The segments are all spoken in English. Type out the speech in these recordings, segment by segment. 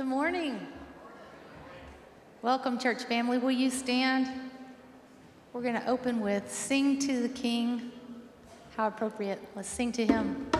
Good morning. Welcome, church family. Will you stand? We're going to open with Sing to the King. How appropriate. Let's sing to him.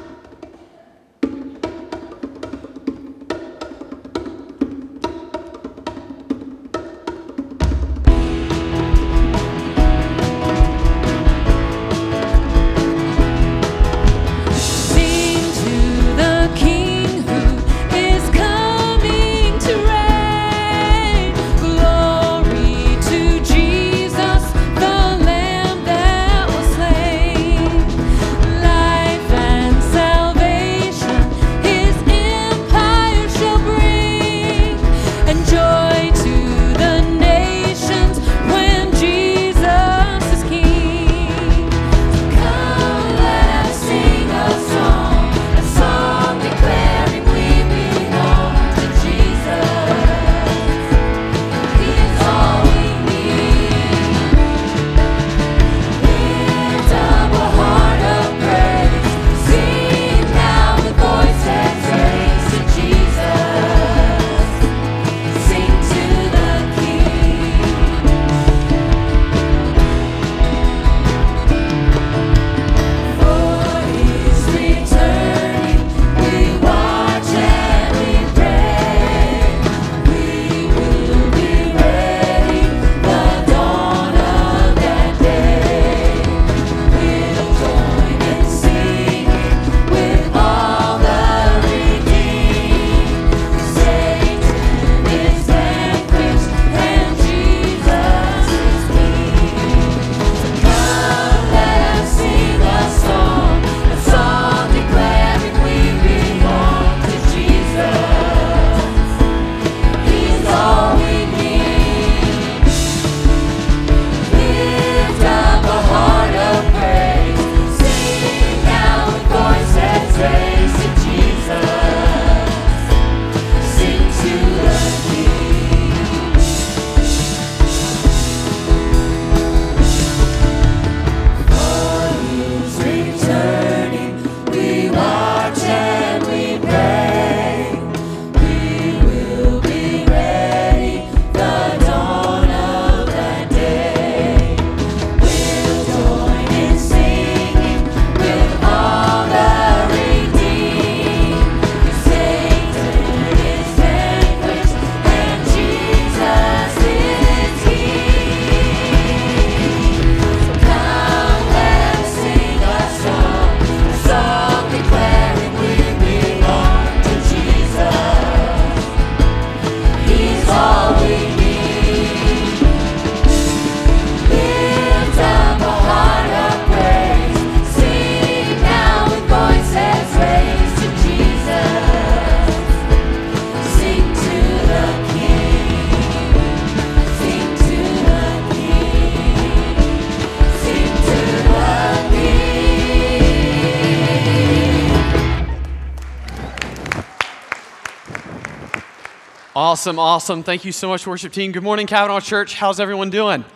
Awesome, awesome. Thank you so much, worship team. Good morning, Cavanaugh Church. How's everyone doing?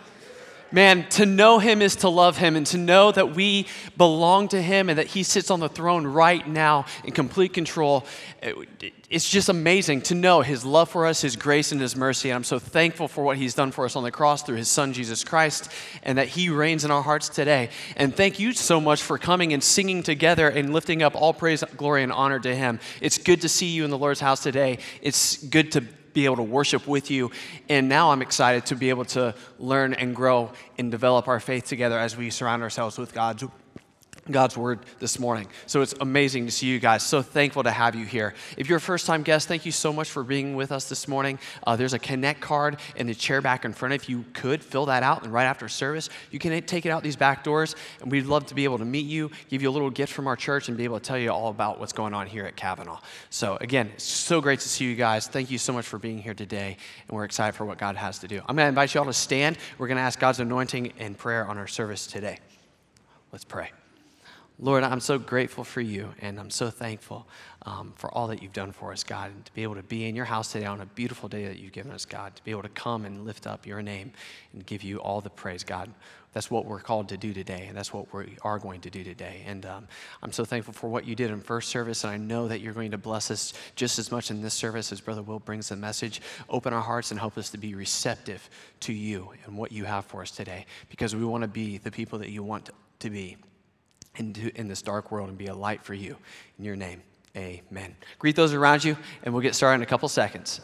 Man, to know him is to love him, and to know that we belong to him and that he sits on the throne right now in complete control. It's just amazing to know his love for us, his grace, and his mercy. And I'm so thankful for what he's done for us on the cross through his son, Jesus Christ, and that he reigns in our hearts today. And thank you so much for coming and singing together and lifting up all praise, glory, and honor to him. It's good to see you in the Lord's house today. It's good to be able to worship with you. And now I'm excited to be able to learn and grow and develop our faith together as we surround ourselves with God's God's word this morning. So it's amazing to see you guys. So thankful to have you here. If you're a first time guest, thank you so much for being with us this morning. Uh, there's a connect card in the chair back in front. If you could fill that out, and right after service, you can take it out these back doors. And we'd love to be able to meet you, give you a little gift from our church, and be able to tell you all about what's going on here at Cavanaugh. So again, so great to see you guys. Thank you so much for being here today. And we're excited for what God has to do. I'm going to invite you all to stand. We're going to ask God's anointing and prayer on our service today. Let's pray. Lord, I'm so grateful for you, and I'm so thankful um, for all that you've done for us, God, and to be able to be in your house today on a beautiful day that you've given us, God, to be able to come and lift up your name and give you all the praise, God. That's what we're called to do today, and that's what we are going to do today. And um, I'm so thankful for what you did in first service, and I know that you're going to bless us just as much in this service as Brother Will brings the message. Open our hearts and help us to be receptive to you and what you have for us today, because we want to be the people that you want to be into, in this dark world and be a light for you. In your name, amen. Greet those around you, and we'll get started in a couple seconds.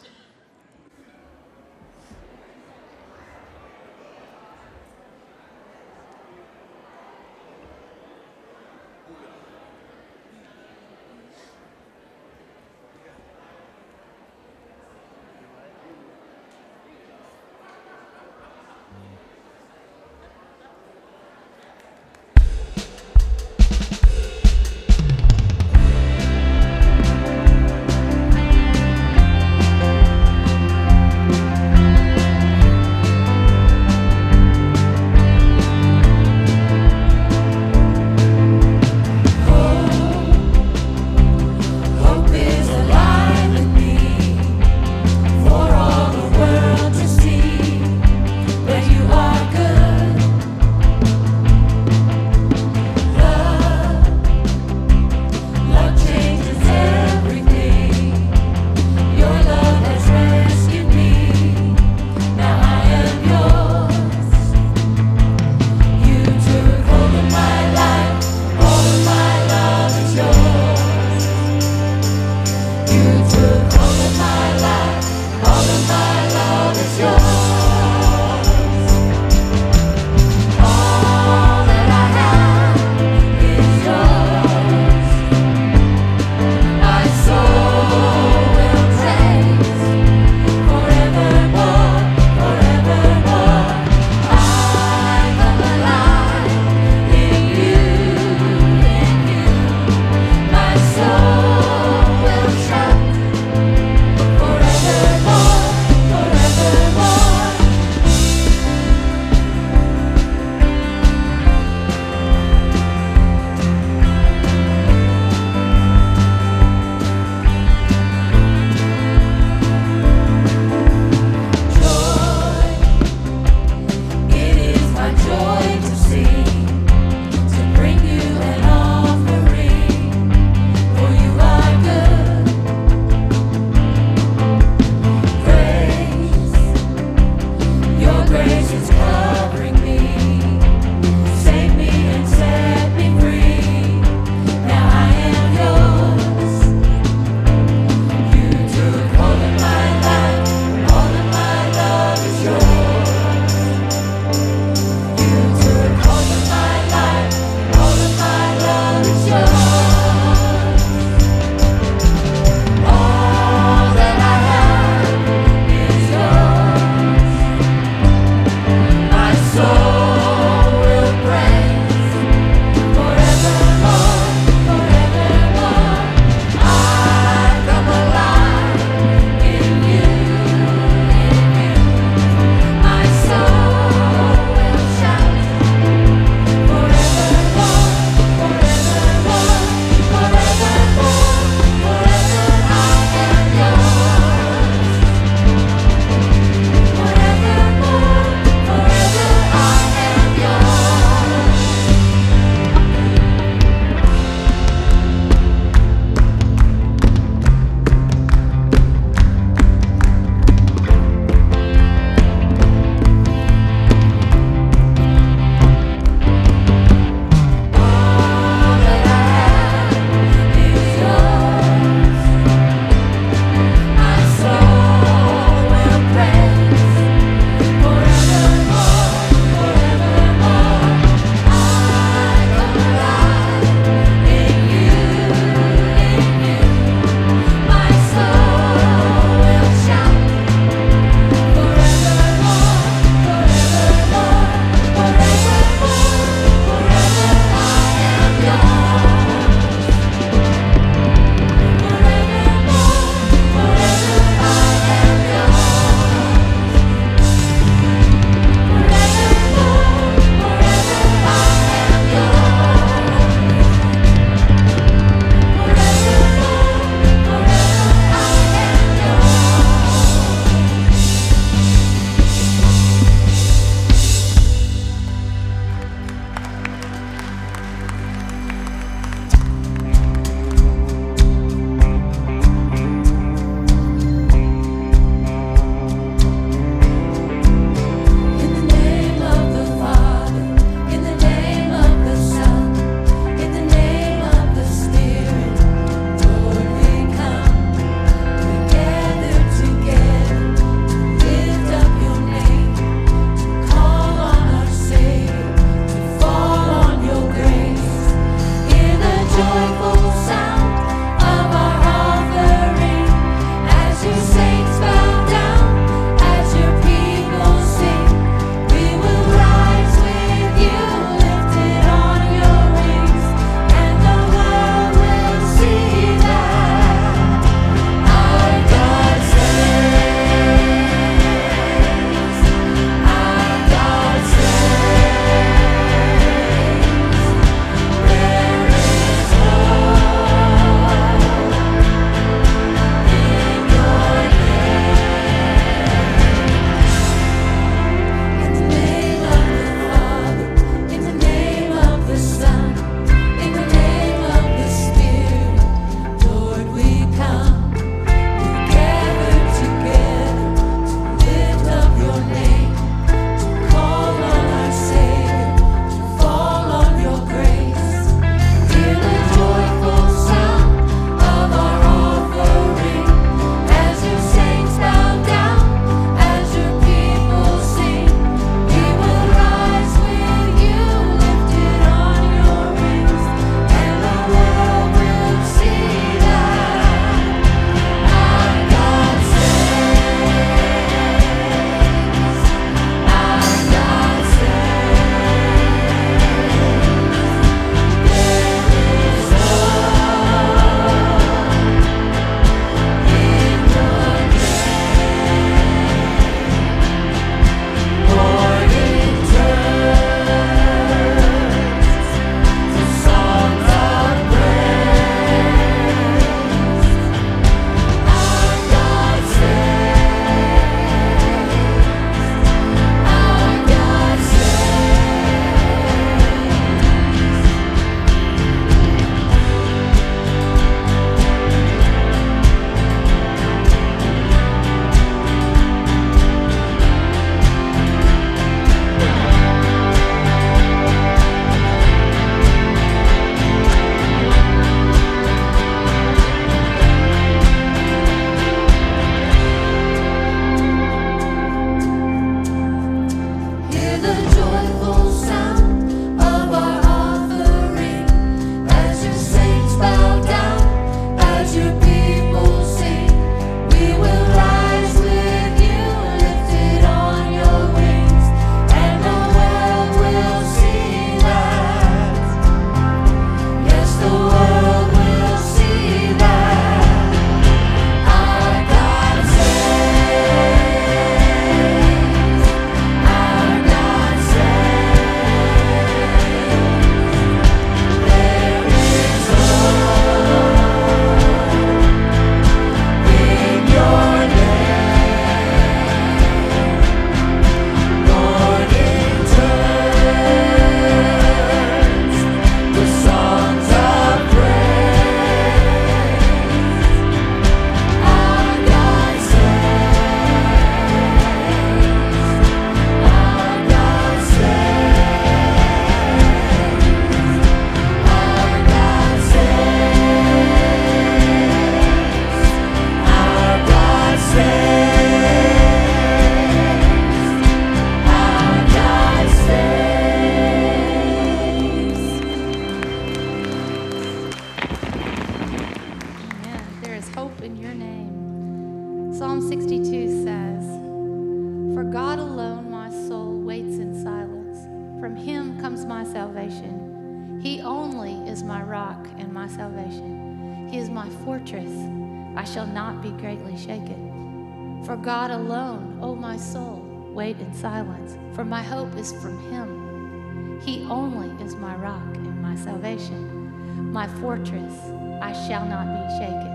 Is from him. He only is my rock and my salvation, my fortress. I shall not be shaken.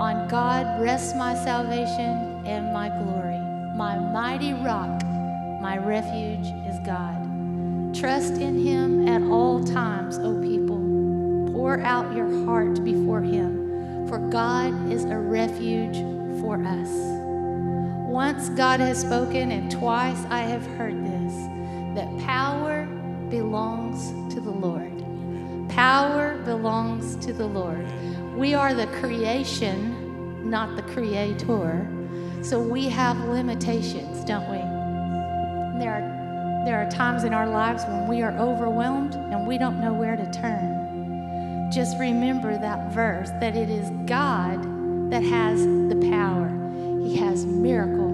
On God rests my salvation and my glory. My mighty rock, my refuge is God. Trust in him at all times, O people. Pour out your heart before him, for God is a refuge for us. Once God has spoken, and twice I have heard this that power belongs to the Lord. Power belongs to the Lord. We are the creation, not the creator. So we have limitations, don't we? There are, there are times in our lives when we are overwhelmed and we don't know where to turn. Just remember that verse that it is God that has the power, He has miracle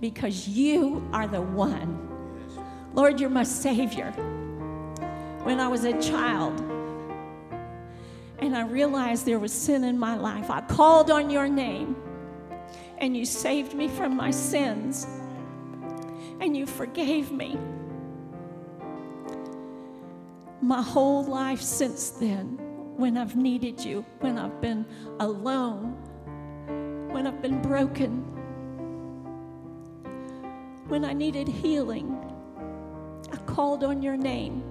because you are the one. Lord, you're my Savior. When I was a child and I realized there was sin in my life, I called on your name and you saved me from my sins and you forgave me. My whole life since then, when I've needed you, when I've been alone, when I've been broken, when I needed healing, I called on your name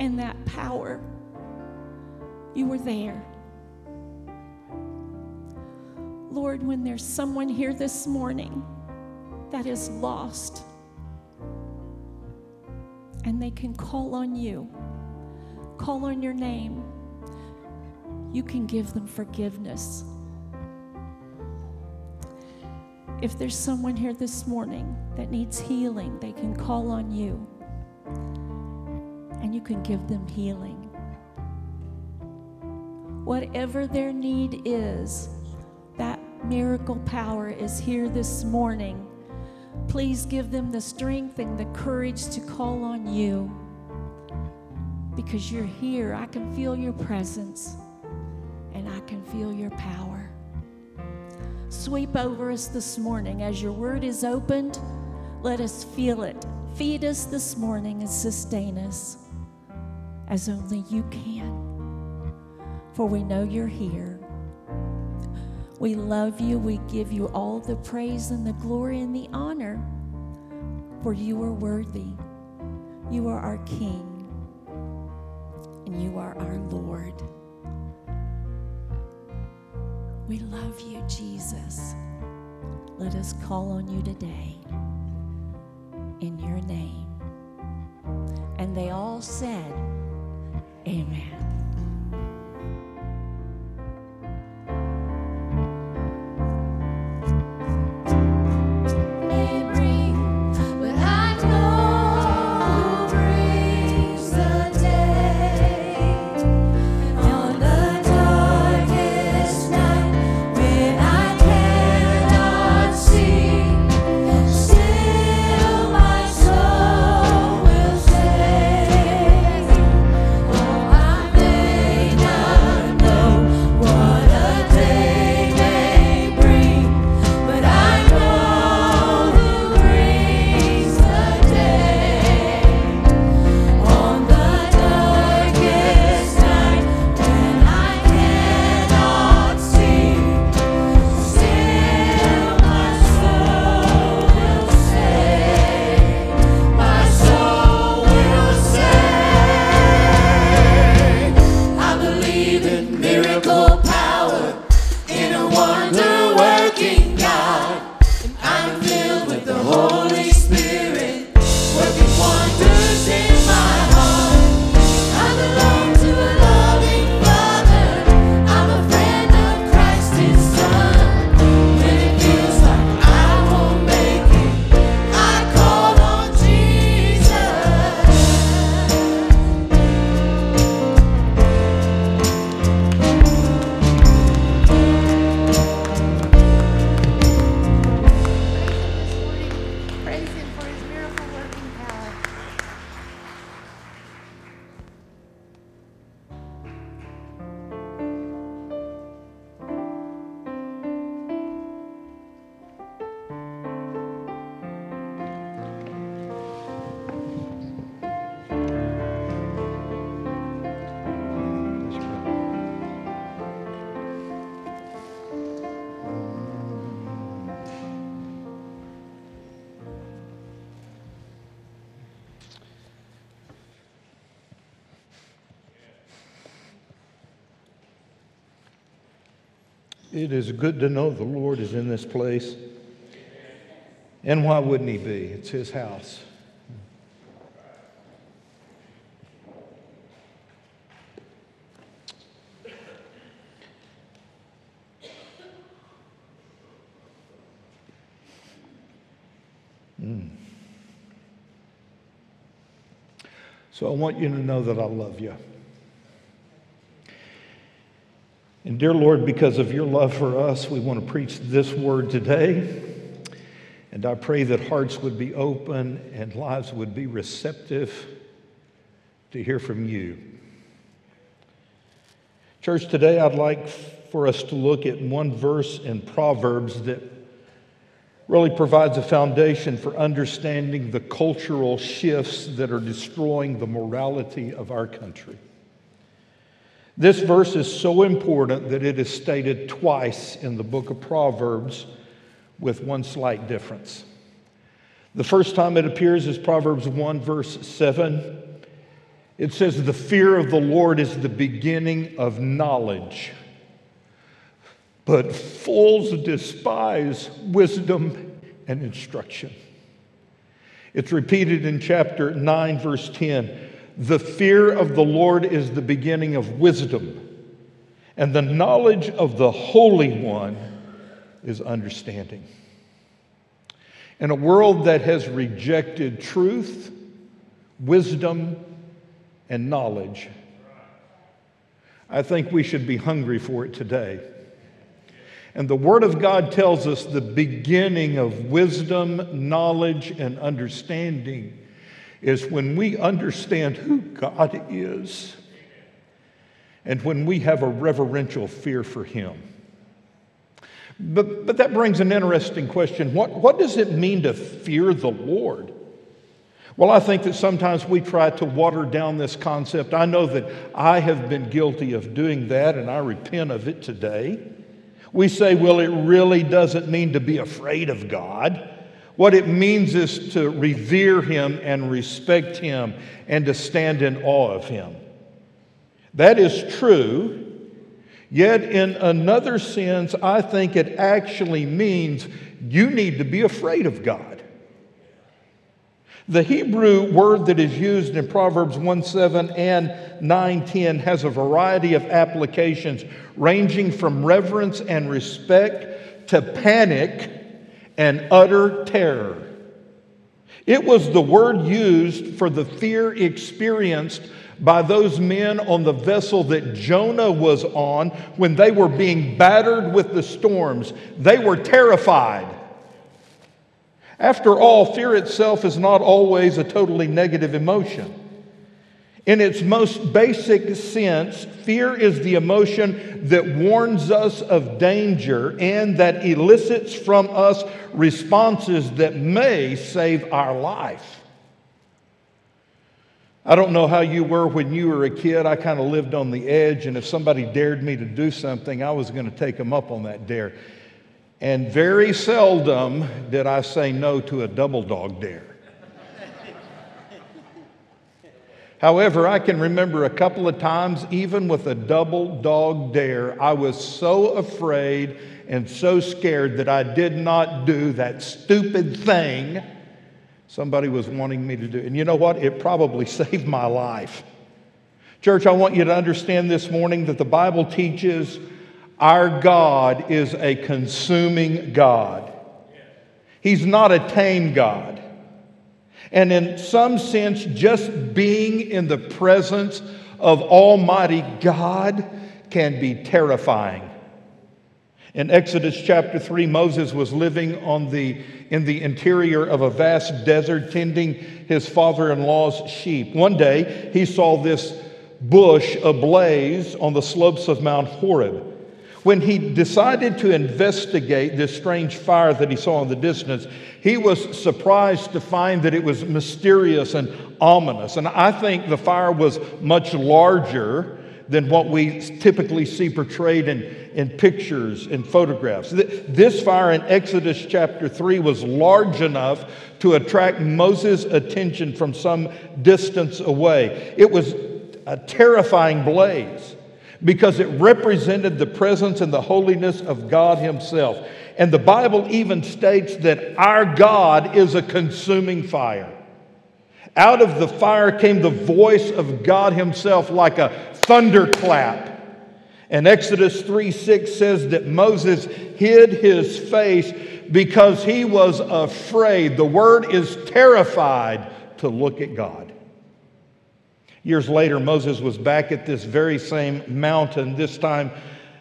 and that power. You were there. Lord, when there's someone here this morning that is lost and they can call on you, call on your name, you can give them forgiveness. If there's someone here this morning that needs healing, they can call on you and you can give them healing. Whatever their need is, that miracle power is here this morning. Please give them the strength and the courage to call on you because you're here. I can feel your presence and I can feel your power. Sweep over us this morning as your word is opened. Let us feel it. Feed us this morning and sustain us as only you can. For we know you're here. We love you. We give you all the praise and the glory and the honor, for you are worthy. You are our King, and you are our Lord. We love you, Jesus. Let us call on you today in your name. And they all said, Amen. It is good to know the Lord is in this place. And why wouldn't He be? It's His house. Mm. So I want you to know that I love you. And dear Lord, because of your love for us, we want to preach this word today. And I pray that hearts would be open and lives would be receptive to hear from you. Church, today I'd like for us to look at one verse in Proverbs that really provides a foundation for understanding the cultural shifts that are destroying the morality of our country. This verse is so important that it is stated twice in the book of Proverbs with one slight difference. The first time it appears is Proverbs 1, verse 7. It says, The fear of the Lord is the beginning of knowledge, but fools despise wisdom and instruction. It's repeated in chapter 9, verse 10. The fear of the Lord is the beginning of wisdom, and the knowledge of the Holy One is understanding. In a world that has rejected truth, wisdom, and knowledge, I think we should be hungry for it today. And the Word of God tells us the beginning of wisdom, knowledge, and understanding is when we understand who God is and when we have a reverential fear for Him. But, but that brings an interesting question. What, what does it mean to fear the Lord? Well, I think that sometimes we try to water down this concept. I know that I have been guilty of doing that, and I repent of it today. We say, well, it really doesn't mean to be afraid of God. What it means is to revere Him and respect Him and to stand in awe of Him. That is true. Yet, in another sense, I think it actually means you need to be afraid of God. The Hebrew word that is used in Proverbs 1 7 and 9 10 has a variety of applications, ranging from reverence and respect to panic and utter terror. It was the word used for the fear experienced by those men on the vessel that Jonah was on when they were being battered with the storms. They were terrified. After all, fear itself is not always a totally negative emotion. In its most basic sense, fear is the emotion that warns us of danger and that elicits from us responses that may save our life. I don't know how you were when you were a kid. I kind of lived on the edge, and if somebody dared me to do something, I was going to take them up on that dare. And very seldom did I say no to a double dog dare. However, I can remember a couple of times, even with a double dog dare, I was so afraid and so scared that I did not do that stupid thing somebody was wanting me to do. And you know what? It probably saved my life. Church, I want you to understand this morning that the Bible teaches our God is a consuming God. He's not a tame God. And in some sense, just being in the presence of Almighty God can be terrifying. In Exodus chapter 3, Moses was living on the, in the interior of a vast desert, tending his father in law's sheep. One day, he saw this bush ablaze on the slopes of Mount Horeb. When he decided to investigate this strange fire that he saw in the distance, he was surprised to find that it was mysterious and ominous. And I think the fire was much larger than what we typically see portrayed in, in pictures and photographs. This fire in Exodus chapter 3 was large enough to attract Moses' attention from some distance away. It was a terrifying blaze because it represented the presence and the holiness of God Himself. And the Bible even states that our God is a consuming fire. Out of the fire came the voice of God Himself like a thunderclap. And Exodus 3 6 says that Moses hid his face because he was afraid. The word is terrified to look at God. Years later, Moses was back at this very same mountain, this time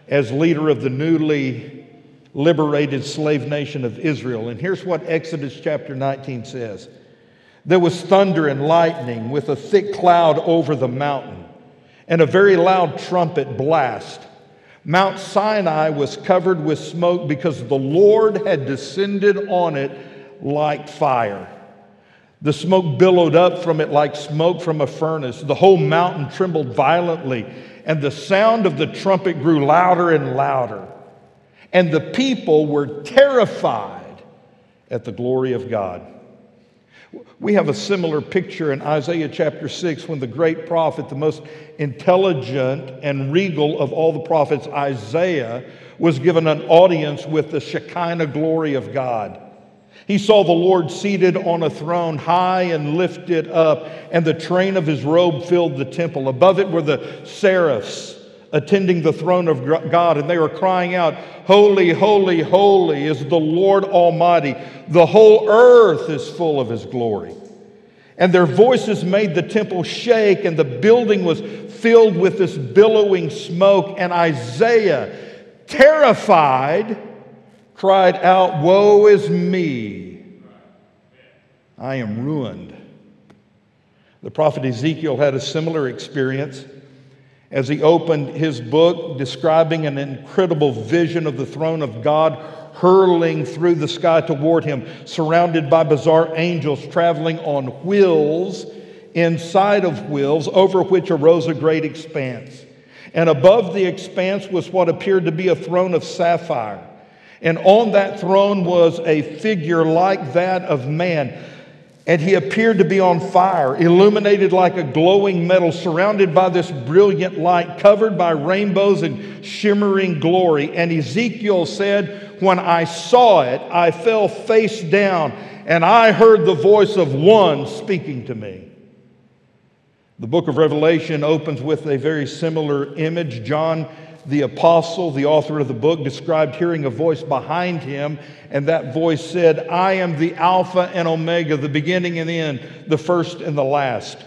as leader of the newly liberated slave nation of Israel. And here's what Exodus chapter 19 says There was thunder and lightning with a thick cloud over the mountain, and a very loud trumpet blast. Mount Sinai was covered with smoke because the Lord had descended on it like fire. The smoke billowed up from it like smoke from a furnace. The whole mountain trembled violently, and the sound of the trumpet grew louder and louder. And the people were terrified at the glory of God. We have a similar picture in Isaiah chapter 6 when the great prophet, the most intelligent and regal of all the prophets, Isaiah, was given an audience with the Shekinah glory of God. He saw the Lord seated on a throne, high and lifted up, and the train of his robe filled the temple. Above it were the seraphs attending the throne of God, and they were crying out, Holy, holy, holy is the Lord Almighty. The whole earth is full of his glory. And their voices made the temple shake, and the building was filled with this billowing smoke. And Isaiah, terrified, cried out, Woe is me! I am ruined. The prophet Ezekiel had a similar experience as he opened his book, describing an incredible vision of the throne of God hurling through the sky toward him, surrounded by bizarre angels traveling on wheels, inside of wheels, over which arose a great expanse. And above the expanse was what appeared to be a throne of sapphire. And on that throne was a figure like that of man and he appeared to be on fire, illuminated like a glowing metal, surrounded by this brilliant light, covered by rainbows and shimmering glory. And Ezekiel said, When I saw it, I fell face down, and I heard the voice of one speaking to me. The book of Revelation opens with a very similar image. John the apostle, the author of the book, described hearing a voice behind him, and that voice said, I am the Alpha and Omega, the beginning and the end, the first and the last.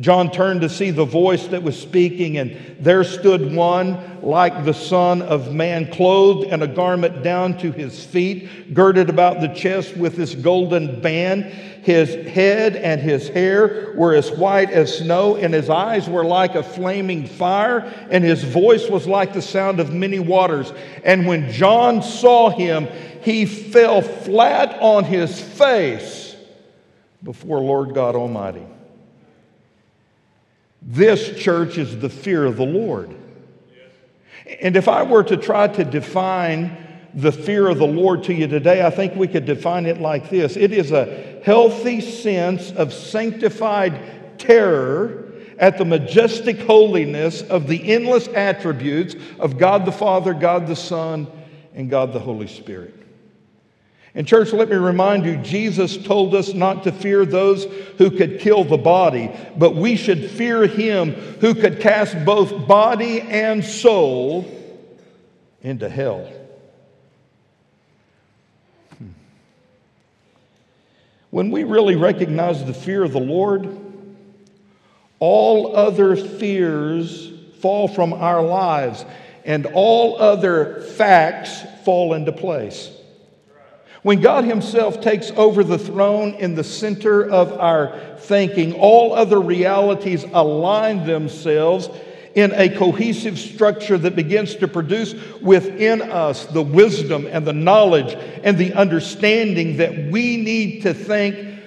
John turned to see the voice that was speaking, and there stood one like the Son of Man, clothed in a garment down to his feet, girded about the chest with this golden band. His head and his hair were as white as snow, and his eyes were like a flaming fire, and his voice was like the sound of many waters. And when John saw him, he fell flat on his face before Lord God Almighty. This church is the fear of the Lord. And if I were to try to define the fear of the Lord to you today, I think we could define it like this it is a healthy sense of sanctified terror at the majestic holiness of the endless attributes of God the Father, God the Son, and God the Holy Spirit. And, church, let me remind you, Jesus told us not to fear those who could kill the body, but we should fear him who could cast both body and soul into hell. Hmm. When we really recognize the fear of the Lord, all other fears fall from our lives and all other facts fall into place. When God Himself takes over the throne in the center of our thinking, all other realities align themselves in a cohesive structure that begins to produce within us the wisdom and the knowledge and the understanding that we need to think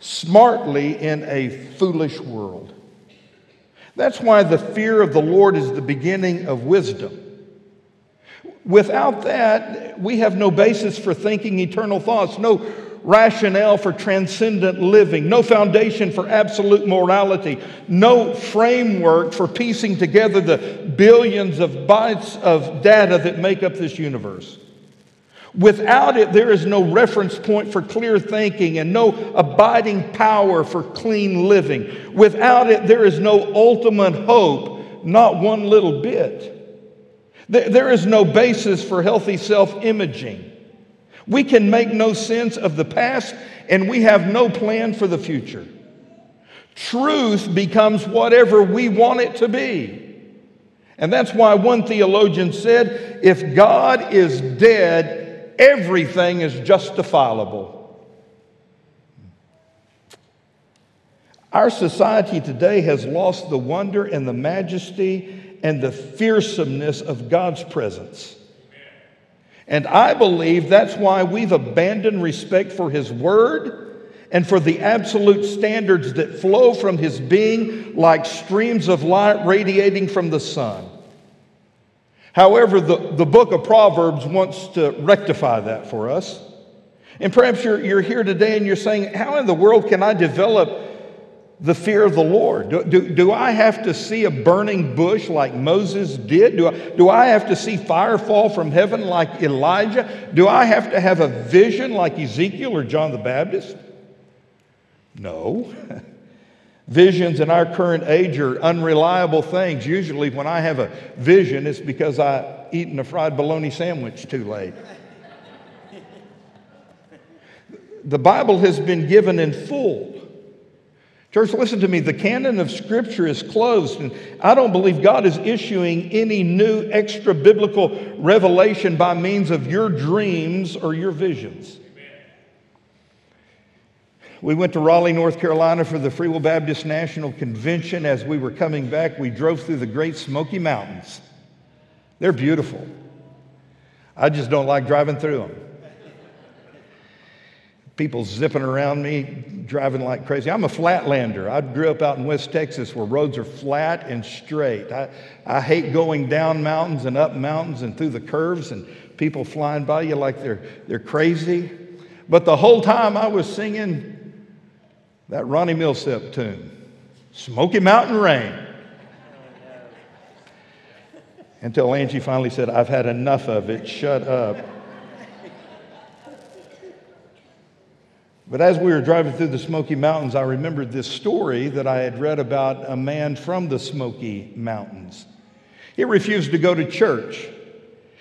smartly in a foolish world. That's why the fear of the Lord is the beginning of wisdom. Without that, we have no basis for thinking eternal thoughts, no rationale for transcendent living, no foundation for absolute morality, no framework for piecing together the billions of bytes of data that make up this universe. Without it, there is no reference point for clear thinking and no abiding power for clean living. Without it, there is no ultimate hope, not one little bit. There is no basis for healthy self imaging. We can make no sense of the past, and we have no plan for the future. Truth becomes whatever we want it to be. And that's why one theologian said if God is dead, everything is justifiable. Our society today has lost the wonder and the majesty and the fearsomeness of God's presence. And I believe that's why we've abandoned respect for His Word and for the absolute standards that flow from His being like streams of light radiating from the sun. However, the, the book of Proverbs wants to rectify that for us. And perhaps you're, you're here today and you're saying, How in the world can I develop the fear of the Lord? Do, do, do, I have to see a burning bush like Moses did? Do I, do I have to see fire fall from heaven like Elijah? Do I have to have a vision like Ezekiel or John the Baptist? No. Visions in our current age are unreliable things. Usually, when I have a vision, it's because I've eaten a fried bologna sandwich too late. the Bible has been given in full Church, listen to me. The canon of Scripture is closed, and I don't believe God is issuing any new extra biblical revelation by means of your dreams or your visions. We went to Raleigh, North Carolina for the Free Will Baptist National Convention. As we were coming back, we drove through the Great Smoky Mountains. They're beautiful. I just don't like driving through them people zipping around me, driving like crazy. I'm a flatlander. I grew up out in West Texas where roads are flat and straight. I, I hate going down mountains and up mountains and through the curves and people flying by you like they're, they're crazy. But the whole time I was singing that Ronnie Milsap tune, Smoky Mountain Rain. Until Angie finally said, I've had enough of it, shut up. But as we were driving through the Smoky Mountains, I remembered this story that I had read about a man from the Smoky Mountains. He refused to go to church.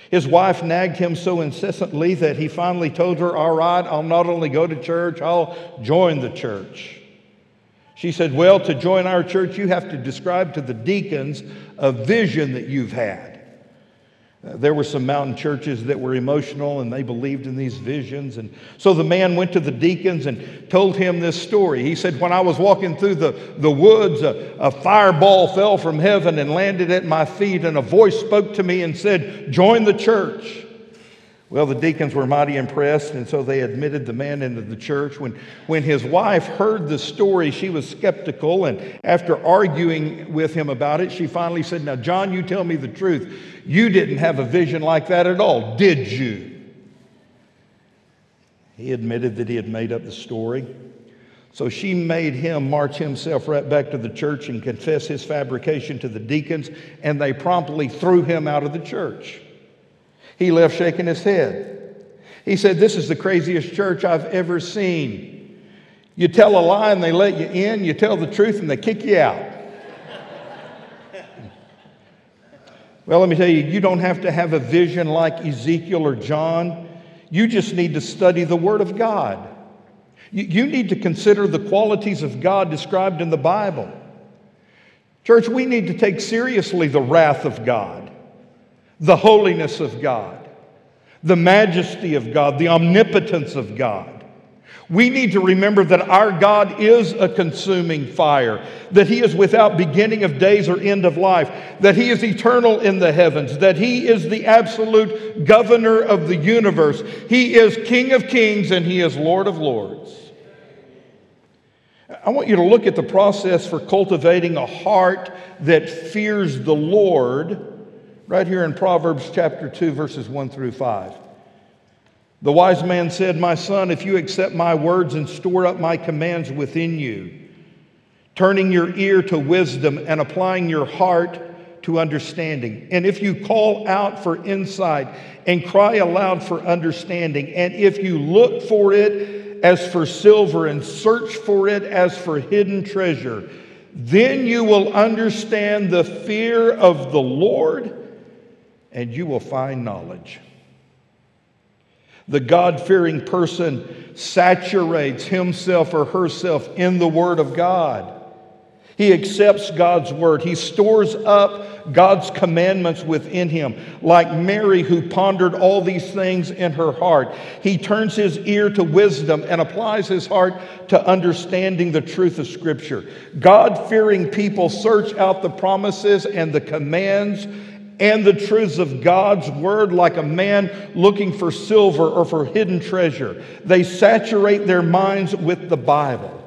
His wife nagged him so incessantly that he finally told her, All right, I'll not only go to church, I'll join the church. She said, Well, to join our church, you have to describe to the deacons a vision that you've had. There were some mountain churches that were emotional and they believed in these visions. And so the man went to the deacons and told him this story. He said, When I was walking through the, the woods, a, a fireball fell from heaven and landed at my feet, and a voice spoke to me and said, Join the church. Well, the deacons were mighty impressed, and so they admitted the man into the church. When, when his wife heard the story, she was skeptical, and after arguing with him about it, she finally said, Now, John, you tell me the truth. You didn't have a vision like that at all, did you? He admitted that he had made up the story. So she made him march himself right back to the church and confess his fabrication to the deacons, and they promptly threw him out of the church. He left shaking his head. He said, This is the craziest church I've ever seen. You tell a lie and they let you in, you tell the truth and they kick you out. well, let me tell you, you don't have to have a vision like Ezekiel or John. You just need to study the Word of God. You, need to consider the qualities of God described in the Bible. Church, we need to take seriously the wrath of God the holiness of God, the majesty of God, the omnipotence of God. We need to remember that our God is a consuming fire, that He is without beginning of days or end of life, that He is eternal in the heavens, that He is the absolute governor of the universe. He is King of kings and He is Lord of lords. I want you to look at the process for cultivating a heart that fears the Lord right here in Proverbs chapter 2, verses 1 through 5. The wise man said, My son, if you accept my words and store up my commands within you, turning your ear to wisdom and applying your heart to understanding, and if you call out for insight and cry aloud for understanding, and if you look for it as for silver and search for it as for hidden treasure, then you will understand the fear of the Lord and you will find knowledge. The God fearing person saturates himself or herself in the Word of God. He accepts God's word. He stores up God's commandments within him, like Mary, who pondered all these things in her heart. He turns his ear to wisdom and applies his heart to understanding the truth of Scripture. God fearing people search out the promises and the commands and the truths of God's word like a man looking for silver or for hidden treasure. They saturate their minds with the Bible.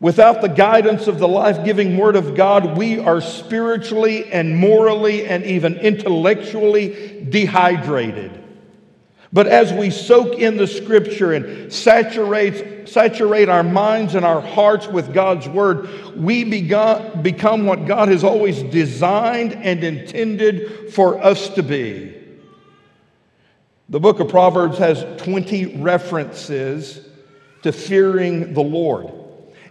Without the guidance of the life giving Word of God, we are spiritually and morally and even intellectually dehydrated. But as we soak in the Scripture and saturate, saturate our minds and our hearts with God's Word, we become what God has always designed and intended for us to be. The book of Proverbs has 20 references to fearing the Lord.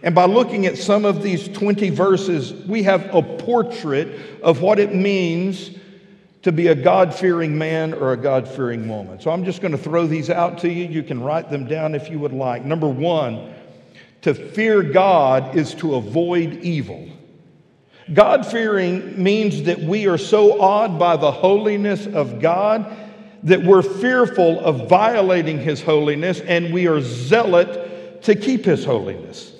And by looking at some of these 20 verses, we have a portrait of what it means to be a God fearing man or a God fearing woman. So I'm just going to throw these out to you. You can write them down if you would like. Number one, to fear God is to avoid evil. God fearing means that we are so awed by the holiness of God that we're fearful of violating His holiness and we are zealot to keep His holiness.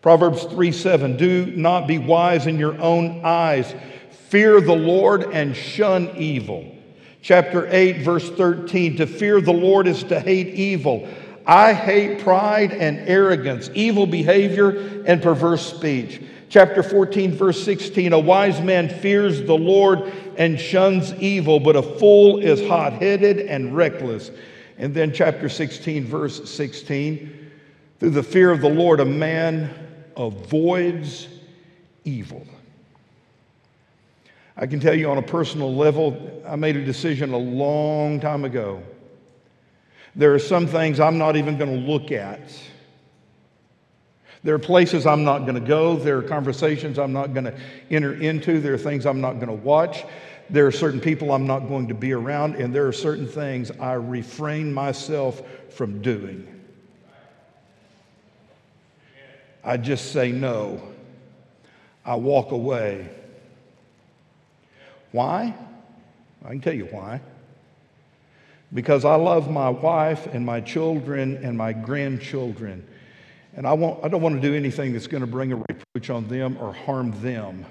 Proverbs 3 7, do not be wise in your own eyes. Fear the Lord and shun evil. Chapter 8, verse 13, to fear the Lord is to hate evil. I hate pride and arrogance, evil behavior, and perverse speech. Chapter 14, verse 16, a wise man fears the Lord and shuns evil, but a fool is hot headed and reckless. And then chapter 16, verse 16, through the fear of the Lord, a man avoids evil. I can tell you on a personal level, I made a decision a long time ago. There are some things I'm not even going to look at. There are places I'm not going to go. There are conversations I'm not going to enter into. There are things I'm not going to watch. There are certain people I'm not going to be around. And there are certain things I refrain myself from doing. I just say no. I walk away. Why? I can tell you why. Because I love my wife and my children and my grandchildren. And I, want, I don't want to do anything that's going to bring a reproach on them or harm them.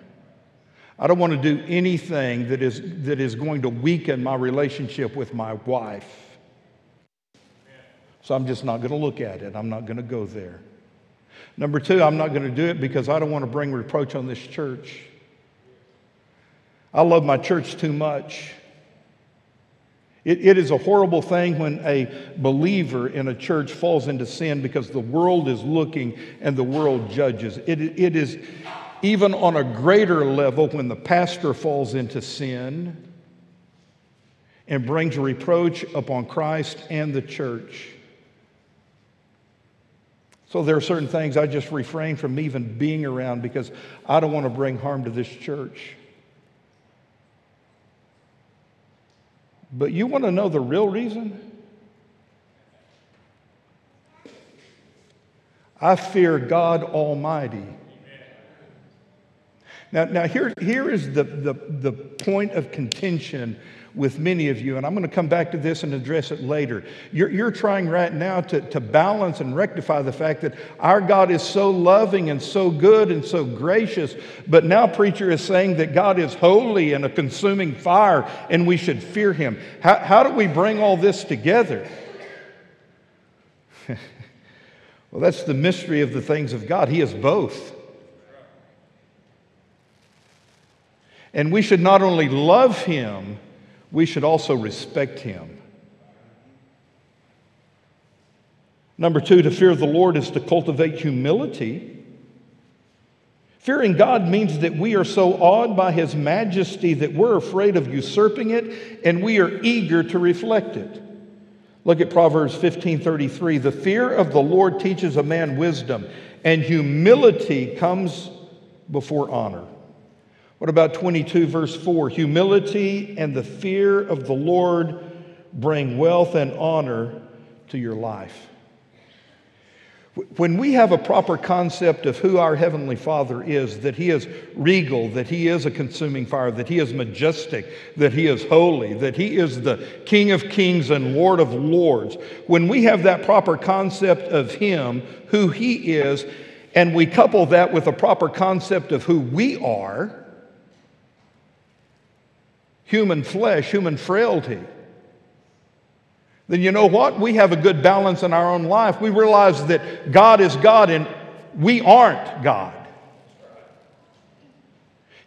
I don't want to do anything that is, that is going to weaken my relationship with my wife. So I'm just not going to look at it. I'm not going to go there. Number two, I'm not going to do it because I don't want to bring reproach on this church. I love my church too much. It, it is a horrible thing when a believer in a church falls into sin because the world is looking and the world judges. It, it is even on a greater level when the pastor falls into sin and brings reproach upon Christ and the church. So there are certain things I just refrain from even being around because I don't want to bring harm to this church. But you want to know the real reason? I fear God Almighty. Now, now here, here is the, the, the point of contention with many of you, and I'm going to come back to this and address it later. You're, you're trying right now to, to balance and rectify the fact that our God is so loving and so good and so gracious, but now preacher is saying that God is holy and a consuming fire and we should fear him. How, how do we bring all this together? well, that's the mystery of the things of God. He is both. And we should not only love him, we should also respect him. Number two, to fear the Lord is to cultivate humility. Fearing God means that we are so awed by his majesty that we're afraid of usurping it and we are eager to reflect it. Look at Proverbs 15:33. The fear of the Lord teaches a man wisdom, and humility comes before honor. What about 22, verse 4? Humility and the fear of the Lord bring wealth and honor to your life. When we have a proper concept of who our Heavenly Father is, that He is regal, that He is a consuming fire, that He is majestic, that He is holy, that He is the King of kings and Lord of lords, when we have that proper concept of Him, who He is, and we couple that with a proper concept of who we are, human flesh, human frailty, then you know what? We have a good balance in our own life. We realize that God is God and we aren't God.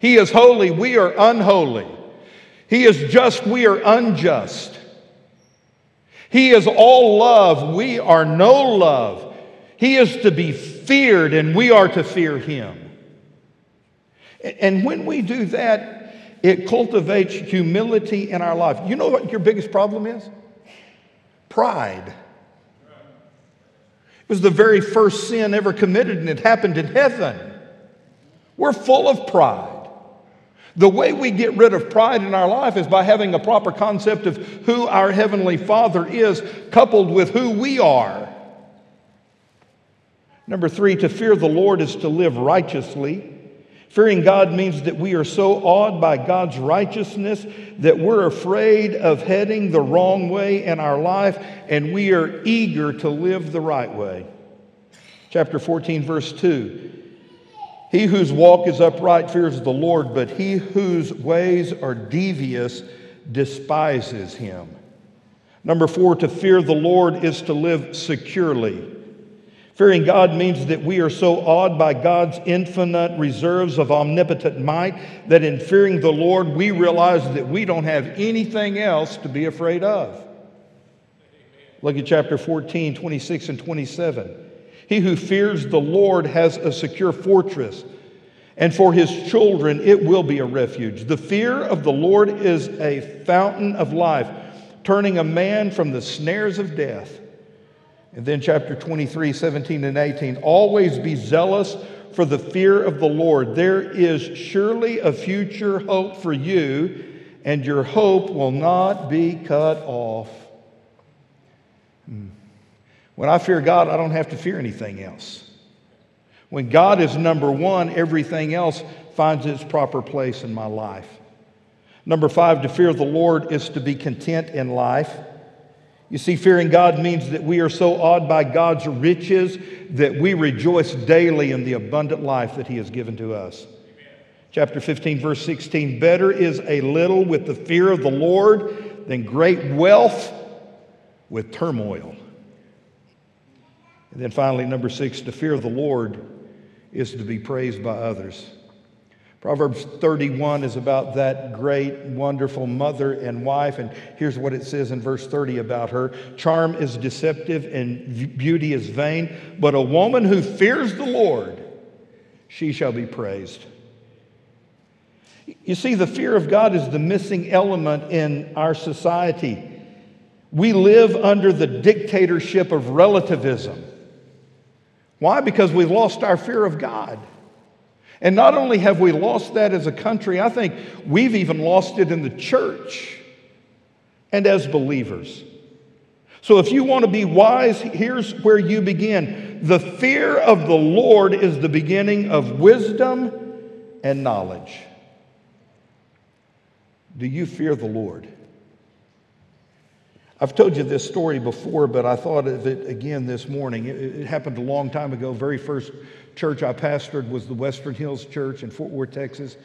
He is holy, we are unholy. He is just, we are unjust. He is all love, we are no love. He is to be feared, and we are to fear him. And when we do that, it cultivates humility in our life. You know what your biggest problem is? Pride. It was the very first sin ever committed, and it happened in heaven. We're full of pride. The way we get rid of pride in our life is by having a proper concept of who our Heavenly Father is, coupled with who we are. Number three, to fear the Lord is to live righteously. Fearing God means that we are so awed by God's righteousness that we're afraid of heading the wrong way in our life and we are eager to live the right way. Chapter 14, verse 2. He whose walk is upright fears the Lord, but he whose ways are devious despises him. Number four, to fear the Lord is to live securely. Fearing God means that we are so awed by God's infinite reserves of omnipotent might that in fearing the Lord, we realize that we don't have anything else to be afraid of. Look at chapter 14, 26 and 27. He who fears the Lord has a secure fortress, and for his children it will be a refuge. The fear of the Lord is a fountain of life, turning a man from the snares of death. And then chapter 23, 17 and 18. Always be zealous for the fear of the Lord. There is surely a future hope for you, and your hope will not be cut off. Hmm. When I fear God, I don't have to fear anything else. When God is number one, everything else finds its proper place in my life. Number five, to fear the Lord is to be content in life. You see, fearing God means that we are so awed by God's riches that we rejoice daily in the abundant life that He has given to us. Amen. Chapter 15, verse 16 Better is a little with the fear of the Lord than great wealth with turmoil. And then finally, number six, to fear the Lord is to be praised by others. Proverbs 31 is about that great, wonderful mother and wife. And here's what it says in verse 30 about her Charm is deceptive and beauty is vain, but a woman who fears the Lord, she shall be praised. You see, the fear of God is the missing element in our society. We live under the dictatorship of relativism. Why? Because we've lost our fear of God. And not only have we lost that as a country, I think we've even lost it in the church and as believers. So if you want to be wise, here's where you begin. The fear of the Lord is the beginning of wisdom and knowledge. Do you fear the Lord? I've told you this story before, but I thought of it again this morning. It, it, happened a long time ago. Very first church I pastored was the Western Hills Church in Fort Worth, Texas.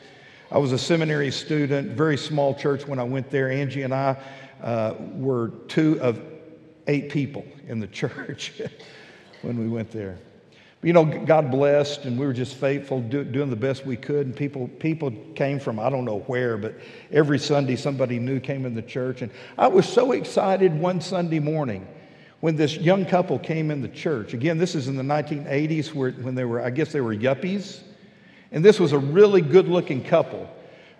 I was a seminary student, very small church when I went there. Angie and I uh, were two of eight people in the church when we went there. You know, God blessed, and we were just faithful, do, doing the best we could. And people, people came from I don't know where, but every Sunday somebody new came in the church. And I was so excited one Sunday morning when this young couple came in the church. Again, this is in the 1980s where, when they were, I guess they were yuppies. And this was a really good looking couple.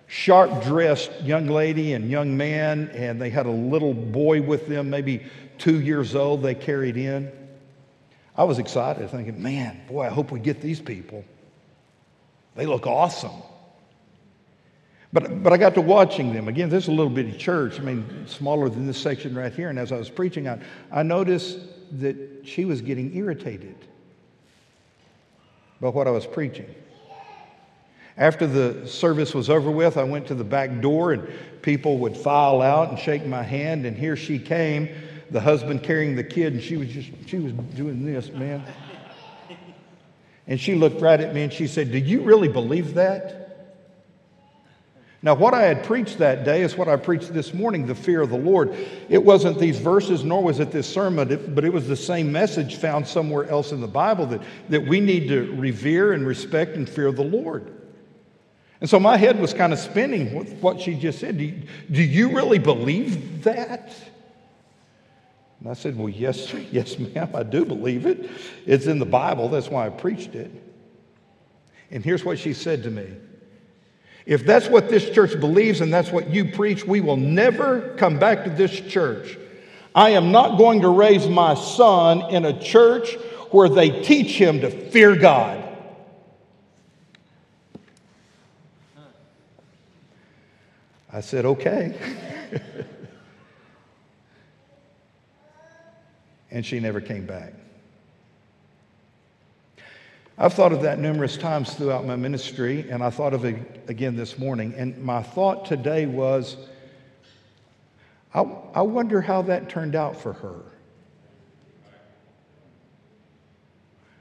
Sharp dressed young lady and young man, and they had a little boy with them, maybe two years old, they carried in. I was excited, thinking, man, boy, I hope we get these people. They look awesome. But, but I got to watching them. Again, this is a little bitty church. I mean, smaller than this section right here. And as I was preaching, I, I noticed that she was getting irritated. about what I was preaching. After the service was over with, I went to the back door and people would file out and shake my hand, and here she came, the husband carrying the kid, and she was just, she was doing this, man. And she looked right at me and she said, Do you really believe that? Now, what I had preached that day is what I preached this morning the fear of the Lord. It wasn't these verses, nor was it this sermon, but it was the same message found somewhere else in the Bible that, that we need to revere and respect and fear the Lord. And so my head was kind of spinning with what she just said. Do you, do you really believe that? And I said, Well, yes, yes, ma'am, I do believe it. It's in the Bible. That's why I preached it. And here's what she said to me If that's what this church believes and that's what you preach, we will never come back to this church. I am not going to raise my son in a church where they teach him to fear God. I said, okay. and she never came back. I've thought of that numerous times throughout my ministry, and I thought of it again this morning. And my thought today was I, I wonder how that turned out for her.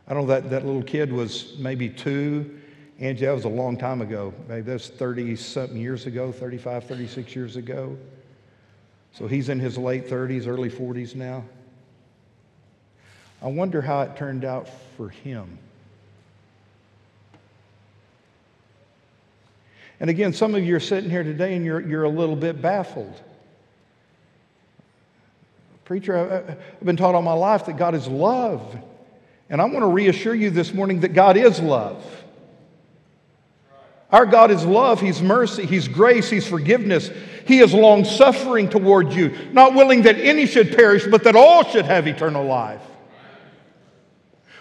I don't know that, that little kid was maybe two. Angie, that was a long time ago. Maybe that's 30 something years ago, 35, 36 years ago. So he's in his late 30s, early 40s now. I wonder how it turned out for him. And again, some of you are sitting here today and you're, you're a little bit baffled. Preacher, I've been taught all my life that God is love. And I want to reassure you this morning that God is love. Our God is love, He's mercy, He's grace, He's forgiveness. He is long suffering toward you, not willing that any should perish, but that all should have eternal life.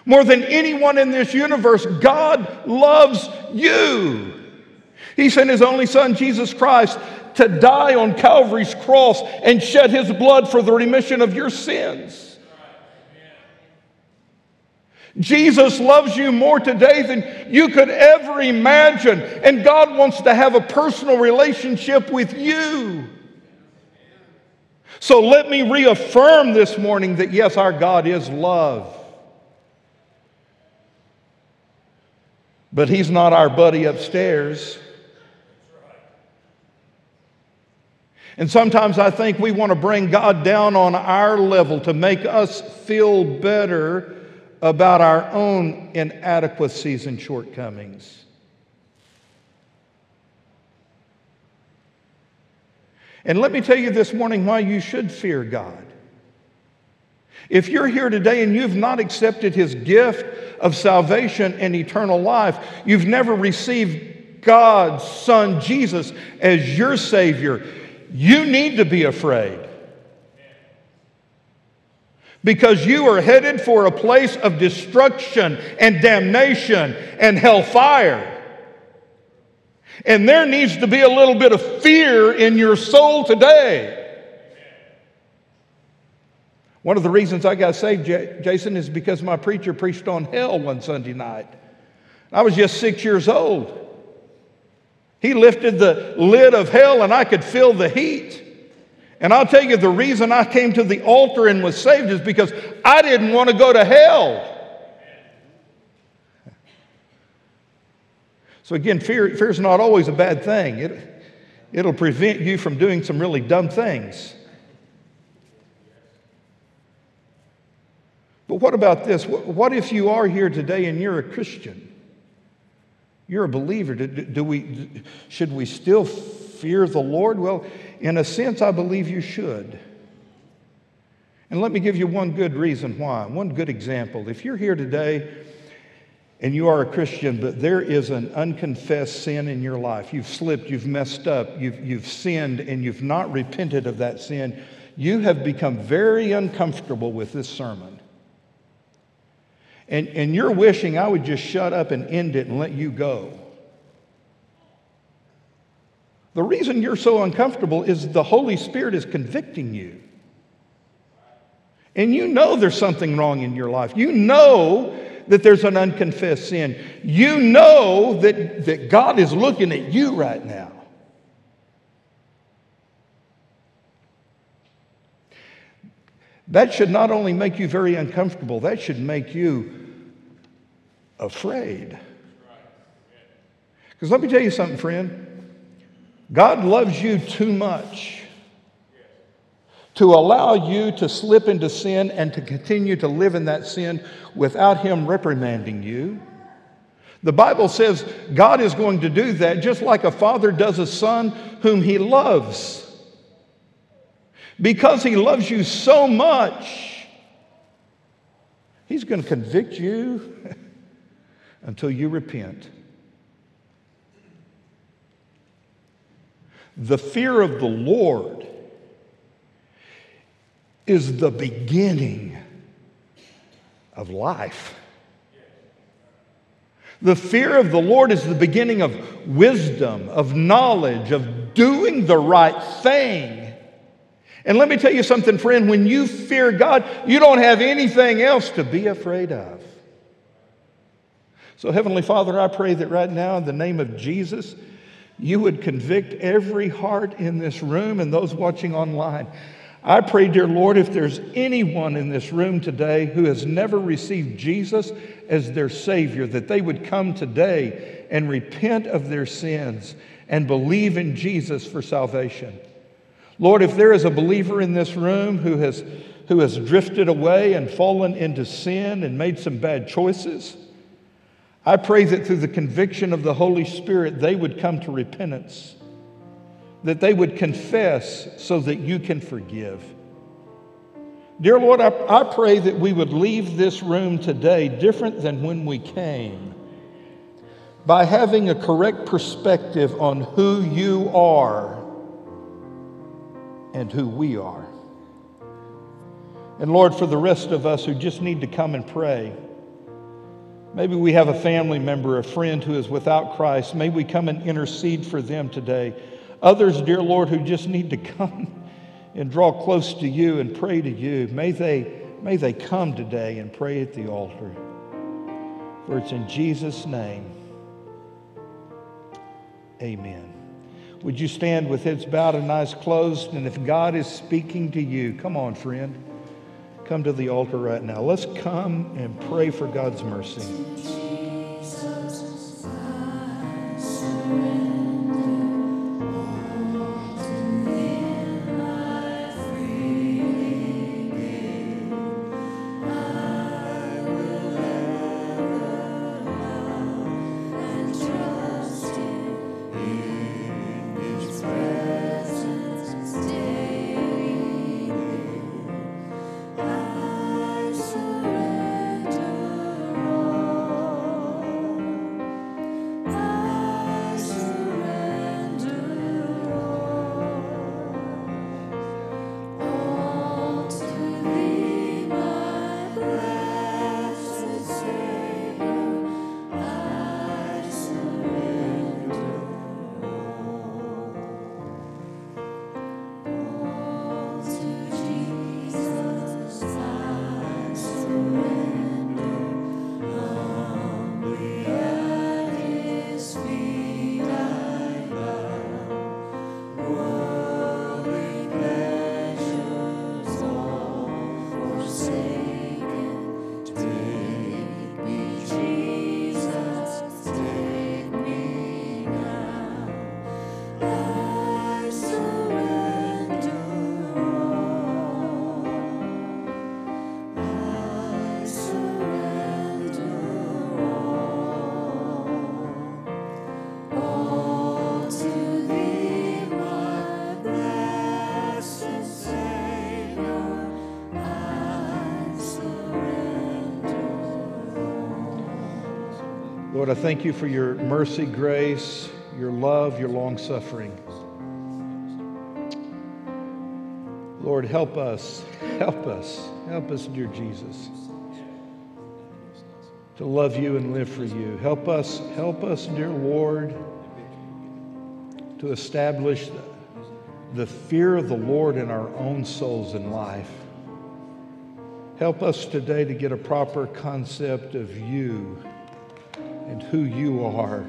More than anyone in this universe, God loves you. He sent His only Son, Jesus Christ, to die on Calvary's cross and shed His blood for the remission of your sins. Jesus loves you more today than you could ever imagine. And God wants to have a personal relationship with you. So let me reaffirm this morning that yes, our God is love. But He's not our buddy upstairs. And sometimes I think we want to bring God down on our level to make us feel better about our own inadequacies and shortcomings. And let me tell you this morning why you should fear God. If you're here today and you've not accepted his gift of salvation and eternal life, you've never received God's Son Jesus as your Savior, you need to be afraid because you are headed for a place of destruction and damnation and hellfire. And there needs to be a little bit of fear in your soul today. One of the reasons I got saved, Jason, is because my preacher preached on hell one Sunday night. I was just six years old. He lifted the lid of hell and I could feel the heat. And I'll tell you, the reason I came to the altar and was saved is because I didn't want to go to hell. So, again, fear, fear is not always a bad thing, it, it'll prevent you from doing some really dumb things. But what about this? What if you are here today and you're a Christian? You're a believer. Do, do we, should we still fear the Lord? Well, in a sense, I believe you should. And let me give you one good reason why, one good example. If you're here today and you are a Christian, but there is an unconfessed sin in your life, you've slipped, you've messed up, you've, you've sinned, and you've not repented of that sin, you have become very uncomfortable with this sermon. And, and you're wishing I would just shut up and end it and let you go. The reason you're so uncomfortable is the Holy Spirit is convicting you. And you know there's something wrong in your life. You know that there's an unconfessed sin. You know that, that God is looking at you right now. That should not only make you very uncomfortable, that should make you afraid. Because let me tell you something, friend. God loves you too much to allow you to slip into sin and to continue to live in that sin without Him reprimanding you. The Bible says God is going to do that just like a father does a son whom he loves. Because he loves you so much, he's going to convict you until you repent. The fear of the Lord is the beginning of life. The fear of the Lord is the beginning of wisdom, of knowledge, of doing the right thing. And let me tell you something, friend, when you fear God, you don't have anything else to be afraid of. So, Heavenly Father, I pray that right now, in the name of Jesus, you would convict every heart in this room and those watching online. I pray, dear Lord, if there's anyone in this room today who has never received Jesus as their Savior, that they would come today and repent of their sins and believe in Jesus for salvation. Lord, if there is a believer in this room who has, who has drifted away and fallen into sin and made some bad choices, I pray that through the conviction of the Holy Spirit, they would come to repentance that they would confess so that you can forgive. Dear Lord, I, I pray that we would leave this room today different than when we came by having a correct perspective on who you are and who we are. And Lord, for the rest of us who just need to come and pray, maybe we have a family member, a friend who is without Christ. May we come and intercede for them today. Others, dear Lord, who just need to come and draw close to you and pray to you, may they, may they come today and pray at the altar. For it's in Jesus' name. Amen. Would you stand with heads bowed and eyes closed? And if God is speaking to you, come on, friend. Come to the altar right now. Let's come and pray for God's mercy. Lord, I thank you for your mercy, grace, your love, your long suffering. Lord, help us, help us, help us, dear Jesus, to love you and live for you. Help us, help us, dear Lord, to establish the fear of the Lord in our own souls and life. Help us today to get a proper concept of you and who you are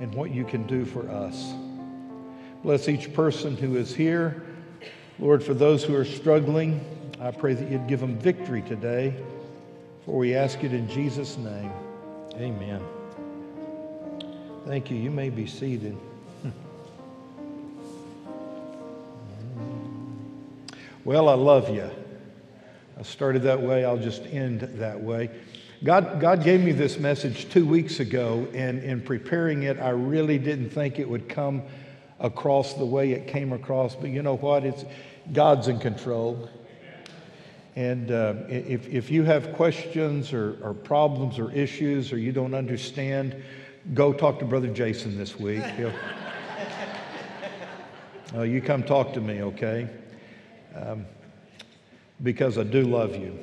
and what you can do for us. Bless each person who is here. Lord, for those who are struggling, I pray that you'd give them victory today. For we ask it in Jesus' name. Amen. Thank you. You may be seated. Well, I love you. I started that way, I'll just end that way. God, God gave me this message two weeks ago, and in preparing it, I really didn't think it would come across the way it came across. But you know what? It's God's in control. And uh, if, if you have questions or, or problems or issues or you don't understand, go talk to Brother Jason this week. Uh, you come talk to me, okay? Um, because I do love you.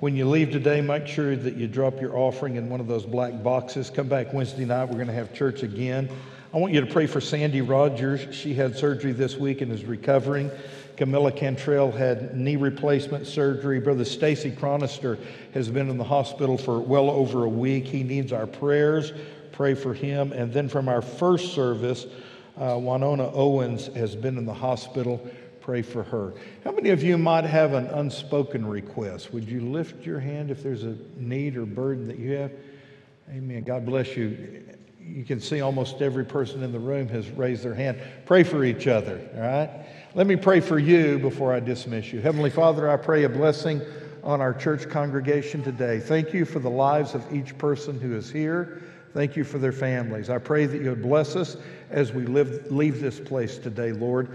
When you leave today, make sure that you drop your offering in one of those black boxes. Come back Wednesday night. We're going to have church again. I want you to pray for Sandy Rogers. She had surgery this week and is recovering. Camilla Cantrell had knee replacement surgery. Brother Stacy Cronister has been in the hospital for well over a week. He needs our prayers. Pray for him. And then from our first service, uh, Winona Owens has been in the hospital pray for her. How many of you might have an unspoken request? Would you lift your hand if there's a need or burden that you have? Amen. God bless you. You can see almost every person in the room has raised their hand. Pray for each other, all right? Let me pray for you before I dismiss you. Heavenly Father, I pray a blessing on our church congregation today. Thank you for the lives of each person who is here. Thank you for their families. I pray that you would bless us as we live, leave this place today, Lord.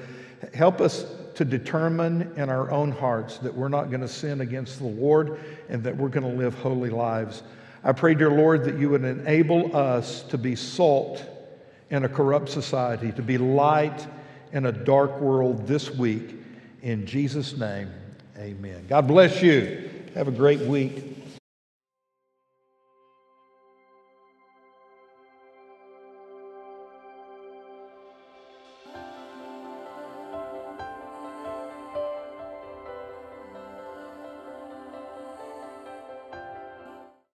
Help us to determine in our own hearts that we're not going to sin against the Lord and that we're going to live holy lives. I pray, dear Lord, that you would enable us to be salt in a corrupt society, to be light in a dark world this week. In Jesus' name, amen. God bless you. Have a great week.